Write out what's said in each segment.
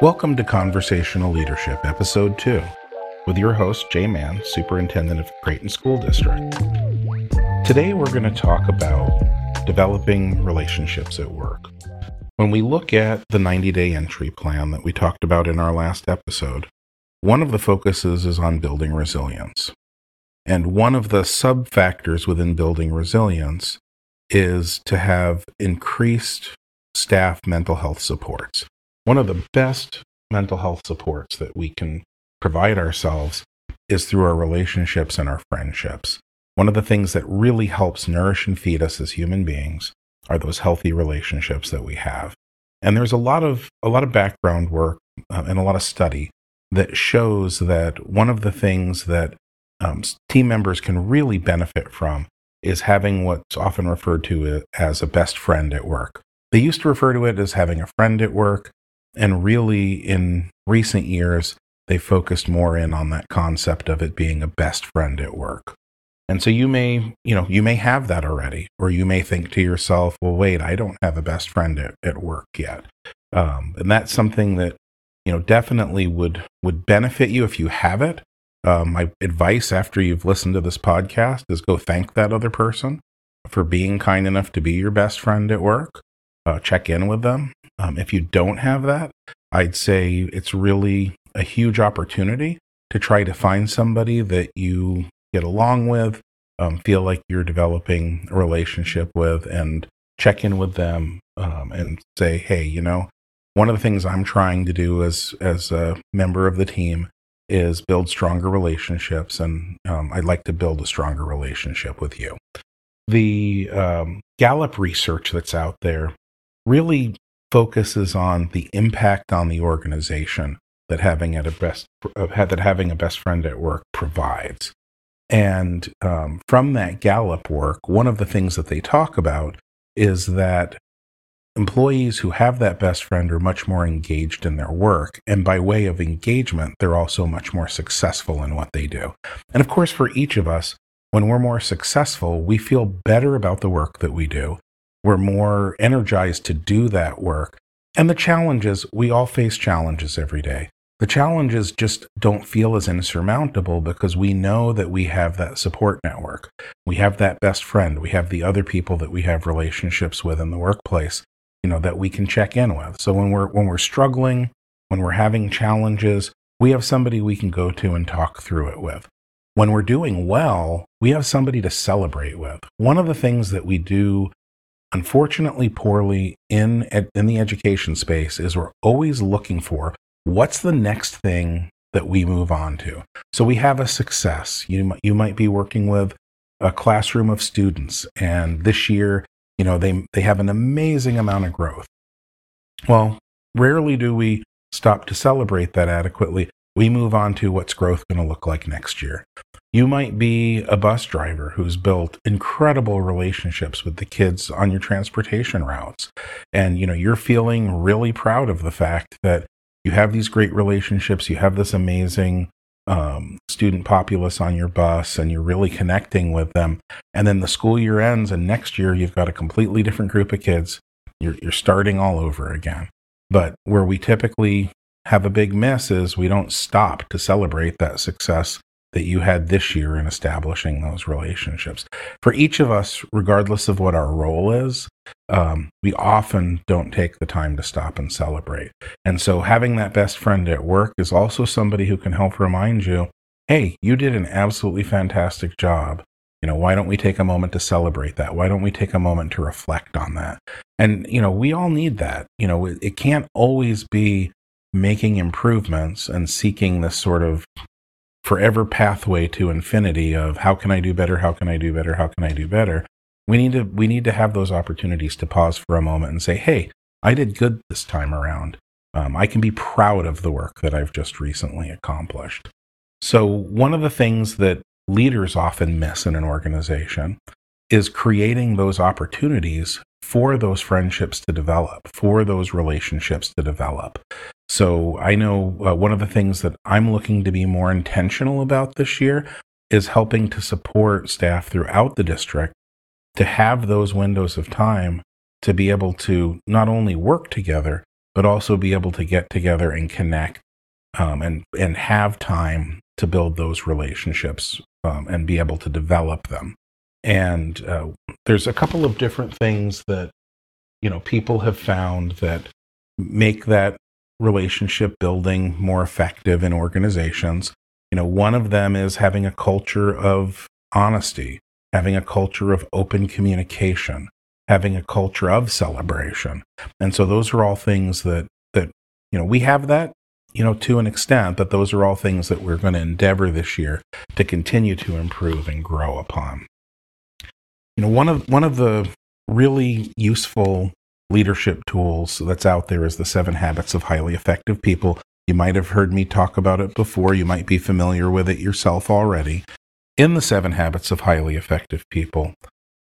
Welcome to Conversational Leadership, Episode 2, with your host, Jay Mann, Superintendent of Creighton School District. Today, we're going to talk about developing relationships at work. When we look at the 90 day entry plan that we talked about in our last episode, one of the focuses is on building resilience. And one of the sub factors within building resilience is to have increased staff mental health supports one of the best mental health supports that we can provide ourselves is through our relationships and our friendships. One of the things that really helps nourish and feed us as human beings are those healthy relationships that we have. And there's a lot of a lot of background work uh, and a lot of study that shows that one of the things that um, team members can really benefit from is having what's often referred to as a best friend at work. They used to refer to it as having a friend at work. And really, in recent years, they focused more in on that concept of it being a best friend at work. And so you may, you know, you may have that already, or you may think to yourself, well, wait, I don't have a best friend at, at work yet. Um, and that's something that, you know, definitely would, would benefit you if you have it. Um, my advice after you've listened to this podcast is go thank that other person for being kind enough to be your best friend at work uh, check in with them. Um, if you don't have that, I'd say it's really a huge opportunity to try to find somebody that you get along with, um, feel like you're developing a relationship with, and check in with them um, and say, hey, you know, one of the things I'm trying to do as as a member of the team is build stronger relationships, and um, I'd like to build a stronger relationship with you. The um, Gallup research that's out there really focuses on the impact on the organization that having a best that having a best friend at work provides. And um, from that Gallup work, one of the things that they talk about is that employees who have that best friend are much more engaged in their work. And by way of engagement, they're also much more successful in what they do. And of course, for each of us, when we're more successful, we feel better about the work that we do we're more energized to do that work. And the challenges, we all face challenges every day. The challenges just don't feel as insurmountable because we know that we have that support network. We have that best friend. We have the other people that we have relationships with in the workplace, you know, that we can check in with. So when we're when we're struggling, when we're having challenges, we have somebody we can go to and talk through it with. When we're doing well, we have somebody to celebrate with. One of the things that we do unfortunately poorly in in the education space is we're always looking for what's the next thing that we move on to. So we have a success. You you might be working with a classroom of students and this year, you know, they they have an amazing amount of growth. Well, rarely do we stop to celebrate that adequately. We move on to what's growth going to look like next year. You might be a bus driver who's built incredible relationships with the kids on your transportation routes. And you know, you're feeling really proud of the fact that you have these great relationships, you have this amazing um, student populace on your bus, and you're really connecting with them. And then the school year ends, and next year you've got a completely different group of kids. You're, you're starting all over again. But where we typically have a big miss is we don't stop to celebrate that success that you had this year in establishing those relationships. For each of us, regardless of what our role is, um, we often don't take the time to stop and celebrate. And so, having that best friend at work is also somebody who can help remind you hey, you did an absolutely fantastic job. You know, why don't we take a moment to celebrate that? Why don't we take a moment to reflect on that? And, you know, we all need that. You know, it, it can't always be making improvements and seeking this sort of forever pathway to infinity of how can I do better? How can I do better? How can I do better? We need to we need to have those opportunities to pause for a moment and say, "Hey, I did good this time around. Um, I can be proud of the work that I've just recently accomplished." So one of the things that leaders often miss in an organization is creating those opportunities for those friendships to develop, for those relationships to develop. So I know uh, one of the things that I'm looking to be more intentional about this year is helping to support staff throughout the district to have those windows of time to be able to not only work together, but also be able to get together and connect um, and and have time to build those relationships um, and be able to develop them. And uh, there's a couple of different things that you know people have found that make that relationship building more effective in organizations. You know, one of them is having a culture of honesty, having a culture of open communication, having a culture of celebration. And so those are all things that that you know, we have that you know, to an extent, but those are all things that we're going to endeavor this year to continue to improve and grow upon. You know, one of one of the really useful leadership tools that's out there is the seven habits of highly effective people. You might have heard me talk about it before. You might be familiar with it yourself already. In the seven habits of highly effective people,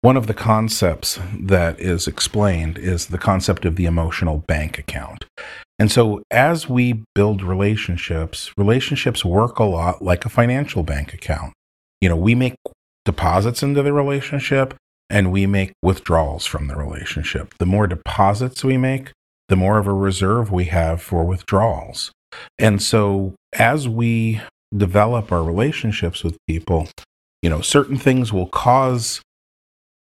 one of the concepts that is explained is the concept of the emotional bank account. And so, as we build relationships, relationships work a lot like a financial bank account. You know, we make deposits into the relationship and we make withdrawals from the relationship. The more deposits we make, the more of a reserve we have for withdrawals. And so, as we develop our relationships with people, you know, certain things will cause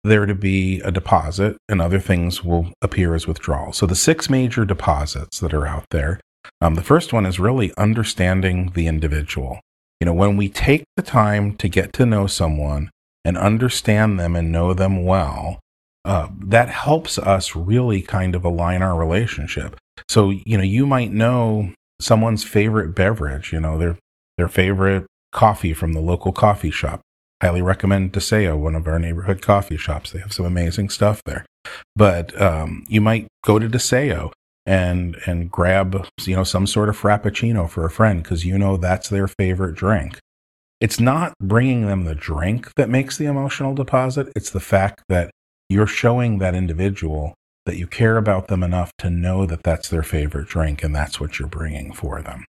there to be a deposit and other things will appear as withdrawals. So the six major deposits that are out there. Um, the first one is really understanding the individual. You know, when we take the time to get to know someone and understand them and know them well, uh, that helps us really kind of align our relationship. So, you know, you might know someone's favorite beverage, you know, their their favorite coffee from the local coffee shop highly recommend Deseo, one of our neighborhood coffee shops. They have some amazing stuff there. But um, you might go to Deseo and and grab you know some sort of frappuccino for a friend because you know that's their favorite drink. It's not bringing them the drink that makes the emotional deposit. It's the fact that you're showing that individual that you care about them enough to know that that's their favorite drink and that's what you're bringing for them.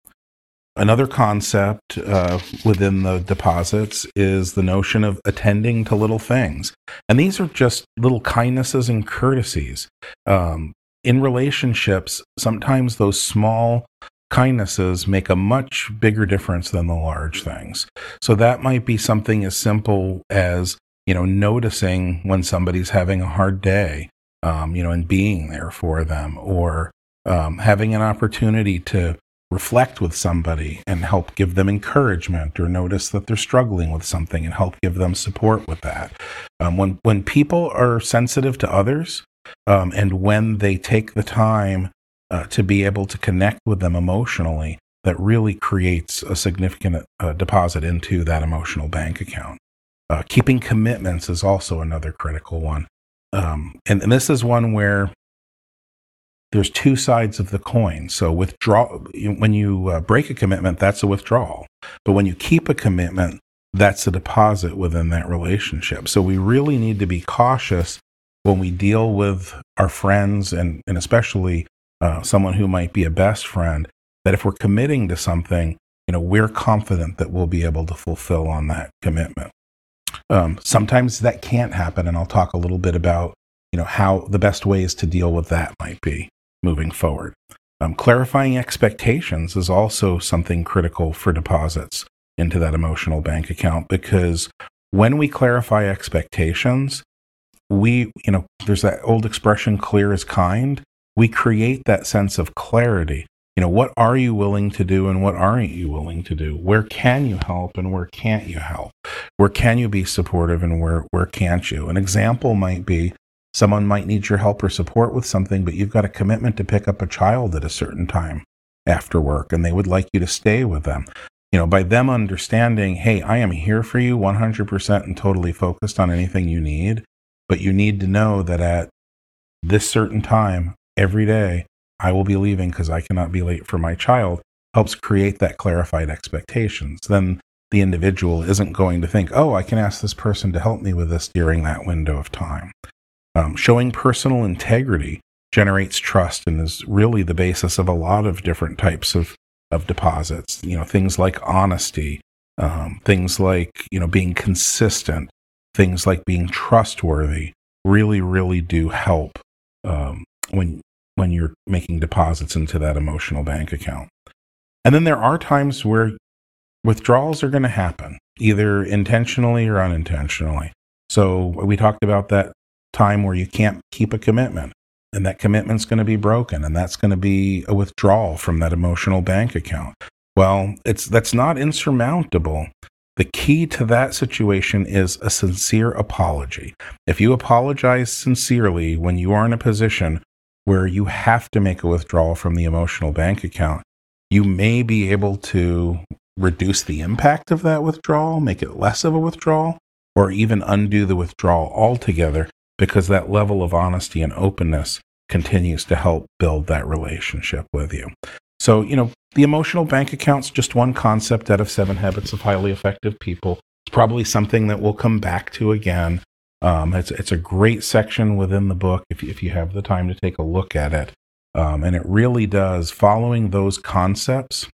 Another concept uh, within the deposits is the notion of attending to little things. And these are just little kindnesses and courtesies. Um, in relationships, sometimes those small kindnesses make a much bigger difference than the large things. So that might be something as simple as, you know, noticing when somebody's having a hard day, um, you know, and being there for them, or um, having an opportunity to reflect with somebody and help give them encouragement or notice that they're struggling with something and help give them support with that. Um, when, when people are sensitive to others um, and when they take the time uh, to be able to connect with them emotionally, that really creates a significant uh, deposit into that emotional bank account. Uh, keeping commitments is also another critical one. Um, and, and this is one where there's two sides of the coin. So withdraw when you uh, break a commitment, that's a withdrawal. But when you keep a commitment, that's a deposit within that relationship. So we really need to be cautious when we deal with our friends and and especially uh, someone who might be a best friend. That if we're committing to something, you know, we're confident that we'll be able to fulfill on that commitment. Um, sometimes that can't happen, and I'll talk a little bit about you know how the best ways to deal with that might be moving forward. Um, clarifying expectations is also something critical for deposits into that emotional bank account because when we clarify expectations, we, you know, there's that old expression, clear as kind. We create that sense of clarity. You know, what are you willing to do and what aren't you willing to do? Where can you help and where can't you help? Where can you be supportive and where, where can't you? An example might be Someone might need your help or support with something, but you've got a commitment to pick up a child at a certain time after work and they would like you to stay with them. You know, by them understanding, hey, I am here for you 100% and totally focused on anything you need, but you need to know that at this certain time every day, I will be leaving because I cannot be late for my child, helps create that clarified expectations. Then the individual isn't going to think, oh, I can ask this person to help me with this during that window of time. Um, showing personal integrity generates trust and is really the basis of a lot of different types of, of deposits. You know, things like honesty, um, things like, you know, being consistent, things like being trustworthy really, really do help um, when when you're making deposits into that emotional bank account. And then there are times where withdrawals are going to happen, either intentionally or unintentionally. So we talked about that time where you can't keep a commitment and that commitment's going to be broken and that's going to be a withdrawal from that emotional bank account. Well, it's that's not insurmountable. The key to that situation is a sincere apology. If you apologize sincerely when you are in a position where you have to make a withdrawal from the emotional bank account, you may be able to reduce the impact of that withdrawal, make it less of a withdrawal, or even undo the withdrawal altogether because that level of honesty and openness continues to help build that relationship with you. So, you know, the emotional bank account's just one concept out of seven habits of highly effective people. It's probably something that we'll come back to again. Um, it's, it's a great section within the book if, if you have the time to take a look at it. Um, and it really does, following those concepts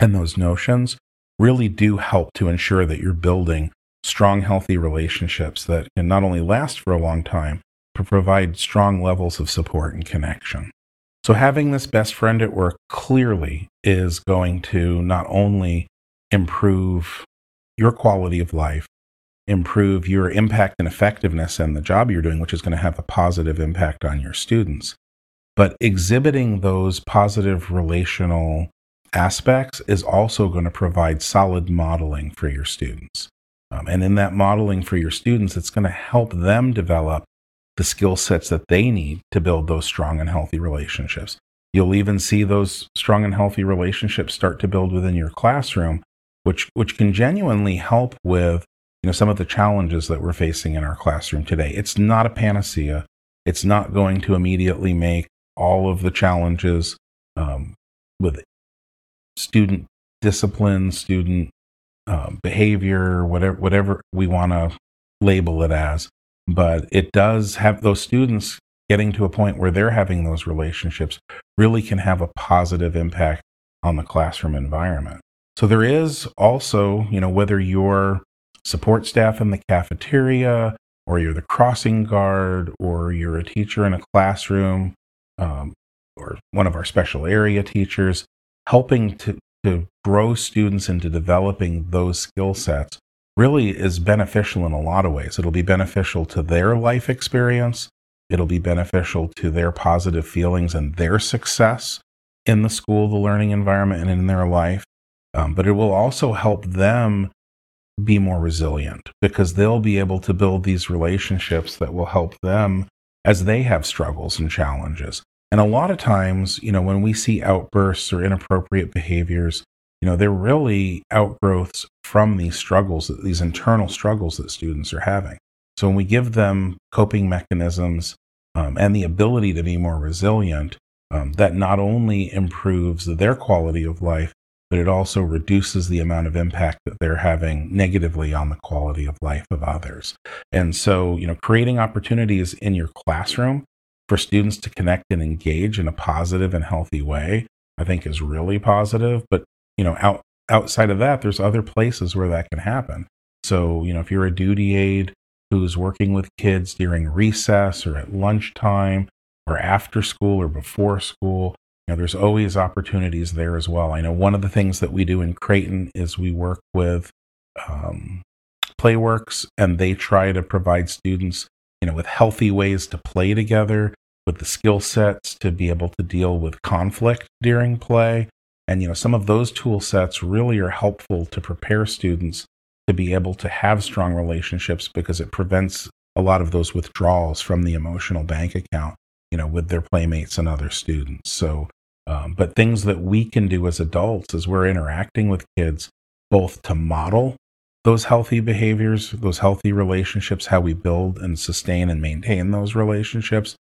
and those notions really do help to ensure that you're building strong, healthy relationships that can not only last for a long time, but provide strong levels of support and connection. So, having this best friend at work clearly is going to not only improve your quality of life, improve your impact and effectiveness in the job you're doing, which is going to have a positive impact on your students, but exhibiting those positive relational aspects is also going to provide solid modeling for your students. Um, and in that modeling for your students, it's going to help them develop the skill sets that they need to build those strong and healthy relationships. You'll even see those strong and healthy relationships start to build within your classroom, which, which can genuinely help with you know, some of the challenges that we're facing in our classroom today. It's not a panacea. It's not going to immediately make all of the challenges um, with student discipline, student um, behavior, whatever whatever we want to label it as. But it does have those students getting to a point where they're having those relationships really can have a positive impact on the classroom environment. So there is also, you know, whether you're support staff in the cafeteria or you're the crossing guard or you're a teacher in a classroom um, or one of our special area teachers, helping to, to grow students into developing those skill sets really is beneficial in a lot of ways. It'll be beneficial to their life experience, it'll be beneficial to their positive feelings and their success in the school, the learning environment, and in their life. Um, but it will also help them be more resilient because they'll be able to build these relationships that will help them as they have struggles and challenges. And a lot of times, you know, when we see outbursts or inappropriate behaviors, you know, they're really outgrowths from these struggles, these internal struggles that students are having. So when we give them coping mechanisms um, and the ability to be more resilient, um, that not only improves their quality of life, but it also reduces the amount of impact that they're having negatively on the quality of life of others. And so, you know, creating opportunities in your classroom for students to connect and engage in a positive and healthy way, I think is really positive. But, you know, out, outside of that, there's other places where that can happen. So, you know, if you're a duty aide who's working with kids during recess or at lunchtime or after school or before school, you know, there's always opportunities there as well. I know one of the things that we do in Creighton is we work with um, Playworks, and they try to provide students you know, with healthy ways to play together, with the skill sets to be able to deal with conflict during play. And, you know, some of those tool sets really are helpful to prepare students to be able to have strong relationships because it prevents a lot of those withdrawals from the emotional bank account, you know, with their playmates and other students. So, um, but things that we can do as adults as we're interacting with kids, both to model those healthy behaviors, those healthy relationships, how we build and sustain and maintain those relationships,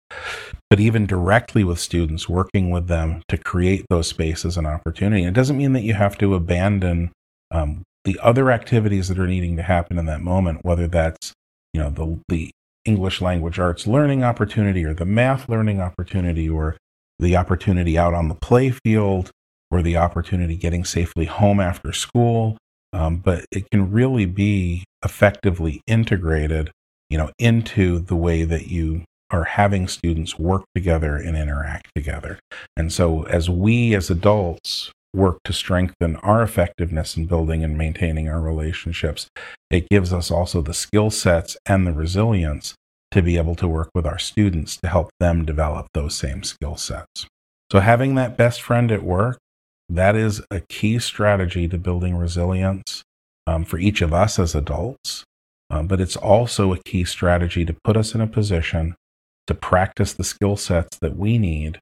but even directly with students, working with them to create those spaces and opportunity. it doesn't mean that you have to abandon um, the other activities that are needing to happen in that moment, whether that's you know the the English language arts learning opportunity or the math learning opportunity or the opportunity out on the play field or the opportunity getting safely home after school um, but it can really be effectively integrated, you know, into the way that you are having students work together and interact together. And so, as we as adults work to strengthen our effectiveness in building and maintaining our relationships, it gives us also the skill sets and the resilience to be able to work with our students to help them develop those same skill sets. So, having that best friend at work, that is a key strategy to building resilience um, for each of us as adults. Um, but it's also a key strategy to put us in a position to practice the skill sets that we need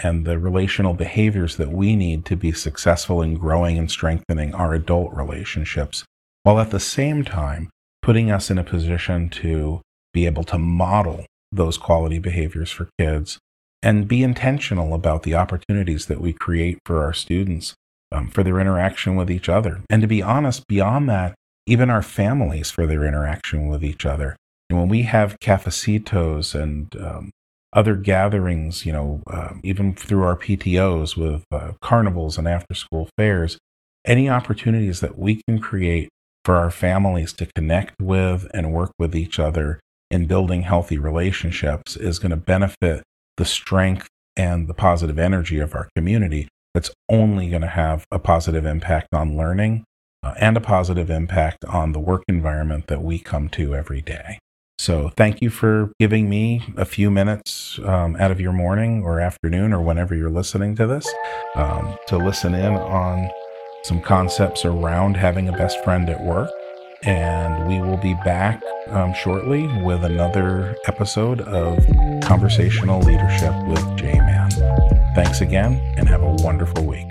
and the relational behaviors that we need to be successful in growing and strengthening our adult relationships, while at the same time putting us in a position to be able to model those quality behaviors for kids and be intentional about the opportunities that we create for our students um, for their interaction with each other. And to be honest, beyond that, even our families for their interaction with each other. And when we have cafecitos and um, other gatherings, you know, uh, even through our PTOs with uh, carnivals and after school fairs, any opportunities that we can create for our families to connect with and work with each other in building healthy relationships is going to benefit the strength and the positive energy of our community. That's only going to have a positive impact on learning uh, and a positive impact on the work environment that we come to every day. So, thank you for giving me a few minutes um, out of your morning or afternoon or whenever you're listening to this um, to listen in on some concepts around having a best friend at work. And we will be back um, shortly with another episode of Conversational Leadership with Jay Mann. Thanks again and have a wonderful week.